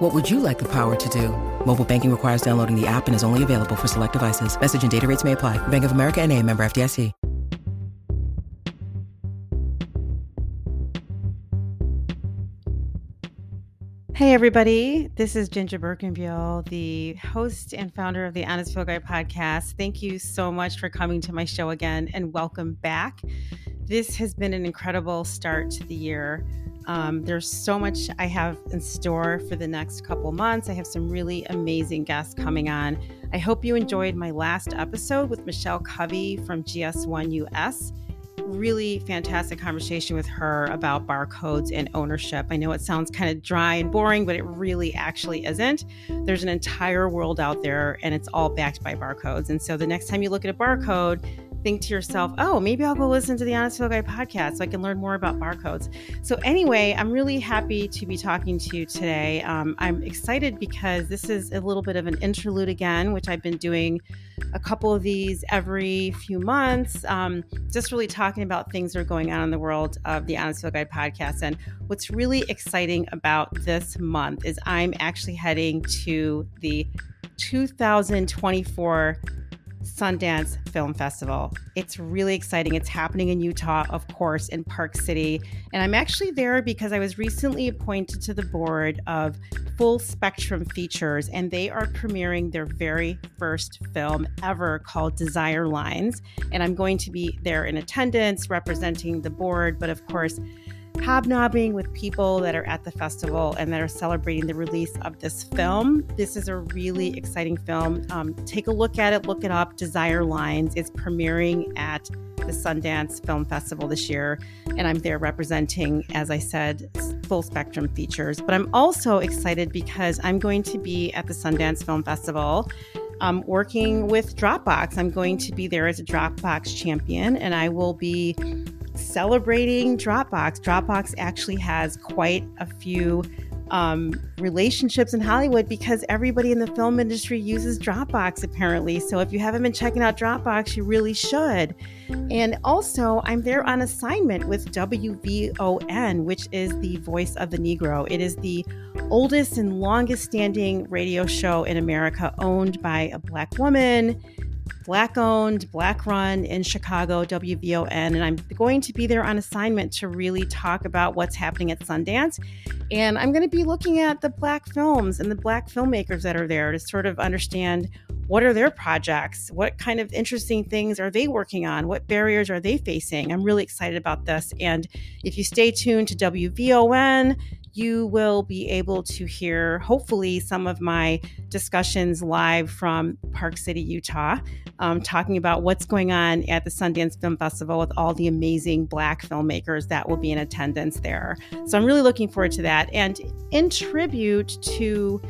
What would you like the power to do? Mobile banking requires downloading the app and is only available for select devices. Message and data rates may apply. Bank of America and a member FDIC. Hey, everybody. This is JinJa Birkenbeuel, the host and founder of the Honest Field Guide podcast. Thank you so much for coming to my show again and welcome back. This has been an incredible start to the year. Um, there's so much I have in store for the next couple months. I have some really amazing guests coming on. I hope you enjoyed my last episode with Michelle Covey from GS1 US really fantastic conversation with her about barcodes and ownership. I know it sounds kind of dry and boring, but it really actually isn't. There's an entire world out there and it's all backed by barcodes. And so the next time you look at a barcode, think to yourself, oh, maybe I'll go listen to the Honest Field Guide podcast so I can learn more about barcodes. So, anyway, I'm really happy to be talking to you today. Um, I'm excited because this is a little bit of an interlude again, which I've been doing a couple of these every few months, um, just really talking about things that are going on in the world of the Honest Field Guide podcast. And what's really exciting about this month is I'm actually heading to the 2024 Sundance Film Festival. It's really exciting. It's happening in Utah, of course, in Park City. And I'm actually there because I was recently appointed to the board of Full Spectrum Features, and they are premiering their very first film ever called Desire Lines. And I'm going to be there in attendance representing the board, but of course, hobnobbing with people that are at the festival and that are celebrating the release of this film. This is a really exciting film. Um, take a look at it, look it up. Desire Lines is premiering at the Sundance Film Festival this year, and I'm there representing, as I said, full spectrum features. But I'm also excited because I'm going to be at the Sundance Film Festival. Um, working with Dropbox. I'm going to be there as a Dropbox champion, and I will be celebrating Dropbox. Dropbox actually has quite a few um, relationships in Hollywood because everybody in the film industry uses Dropbox apparently. So if you haven't been checking out Dropbox, you really should. And also, I'm there on assignment with WVON, which is the voice of the Negro. It is the oldest and longest standing radio show in America owned by a Black woman black owned, black run in Chicago, WVON. And I'm going to be there on assignment to really talk about what's happening at Sundance. And I'm going to be looking at the black films and the black filmmakers that are there to sort of understand what are their projects? What kind of interesting things are they working on? What barriers are they facing? I'm really excited about this. And if you stay tuned to WVON, you will be able to hear, hopefully, some of my discussions live from Park City, Utah, um, talking about what's going on at the Sundance Film Festival with all the amazing Black filmmakers that will be in attendance there. So I'm really looking forward to that. And in tribute to,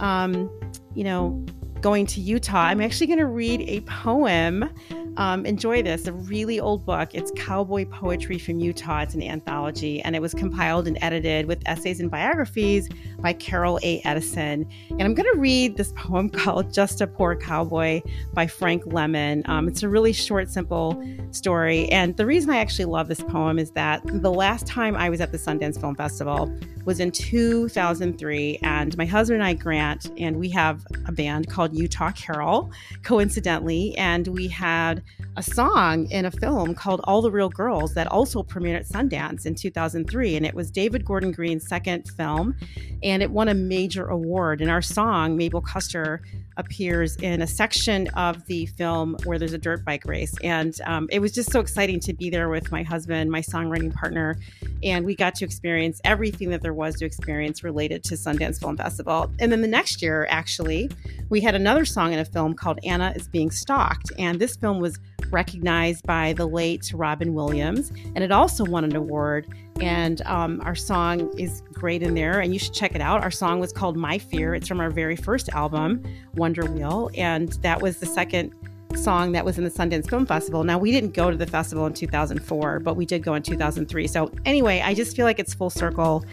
um, you know, going to Utah, I'm actually going to read a poem um, enjoy this. A really old book. It's Cowboy Poetry from Utah. It's an anthology, and it was compiled and edited with essays and biographies by Carol A. Edison. And I'm going to read this poem called Just a Poor Cowboy by Frank Lemon. Um, it's a really short, simple story. And the reason I actually love this poem is that the last time I was at the Sundance Film Festival was in 2003, and my husband and I, Grant, and we have a band called Utah Carol, coincidentally, and we had a song in a film called All the Real Girls that also premiered at Sundance in 2003. And it was David Gordon Green's second film, and it won a major award. And our song, Mabel Custer, appears in a section of the film where there's a dirt bike race. And um, it was just so exciting to be there with my husband, my songwriting partner, and we got to experience everything that there was to experience related to Sundance Film Festival. And then the next year, actually, we had another song in a film called Anna is Being Stalked. And this film was recognized by the late Robin Williams, and it also won an award. And um, our song is great in there, and you should check it out. Our song was called My Fear. It's from our very first album, Wonder Wheel, and that was the second song that was in the Sundance Film Festival. Now, we didn't go to the festival in 2004, but we did go in 2003. So, anyway, I just feel like it's full circle.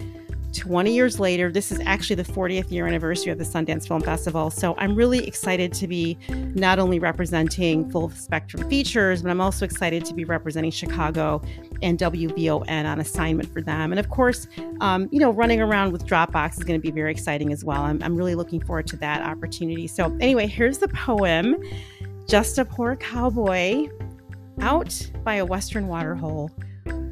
20 years later, this is actually the 40th year anniversary of the Sundance Film Festival. So I'm really excited to be not only representing full spectrum features, but I'm also excited to be representing Chicago and WVON on assignment for them. And of course, um, you know, running around with Dropbox is going to be very exciting as well. I'm, I'm really looking forward to that opportunity. So, anyway, here's the poem Just a Poor Cowboy Out by a Western Waterhole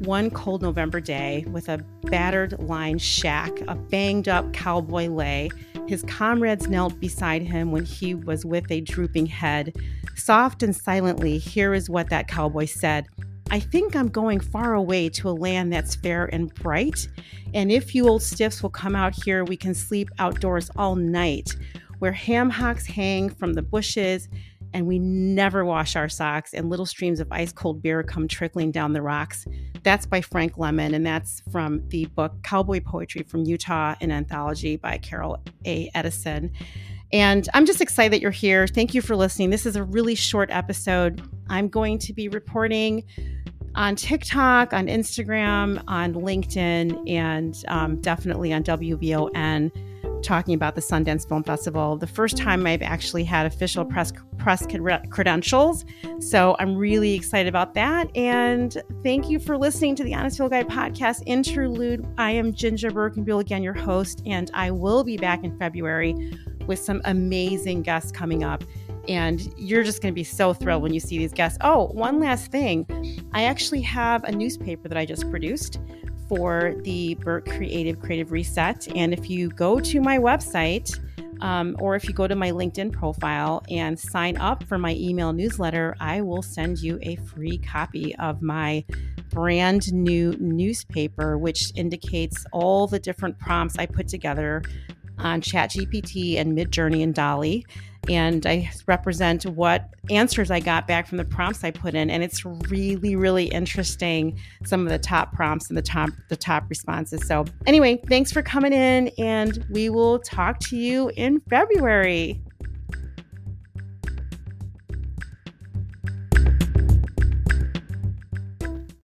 one cold November day with a battered line shack, a banged up cowboy lay. His comrades knelt beside him when he was with a drooping head. Soft and silently, here is what that cowboy said. I think I'm going far away to a land that's fair and bright. And if you old stiffs will come out here, we can sleep outdoors all night, where ham hocks hang from the bushes and we never wash our socks, and little streams of ice cold beer come trickling down the rocks. That's by Frank Lemon, and that's from the book Cowboy Poetry from Utah, an anthology by Carol A. Edison. And I'm just excited that you're here. Thank you for listening. This is a really short episode. I'm going to be reporting on TikTok, on Instagram, on LinkedIn, and um, definitely on WVON talking about the Sundance Film Festival. The first time I've actually had official press press credentials, so I'm really excited about that. And thank you for listening to the Honest Field Guide podcast interlude. I am JinJa Birkenbeuel again, your host, and I will be back in February with some amazing guests coming up. And you're just going to be so thrilled when you see these guests. Oh, one last thing. I actually have a newspaper that I just produced for the Birk Creative Creative Reset. And if you go to my website, um, or if you go to my LinkedIn profile and sign up for my email newsletter, I will send you a free copy of my brand new newspaper, which indicates all the different prompts I put together on ChatGPT and Midjourney and DALL-E and I represent what answers I got back from the prompts I put in. And it's really, really interesting some of the top prompts and the top the top responses. So anyway, thanks for coming in and we will talk to you in February.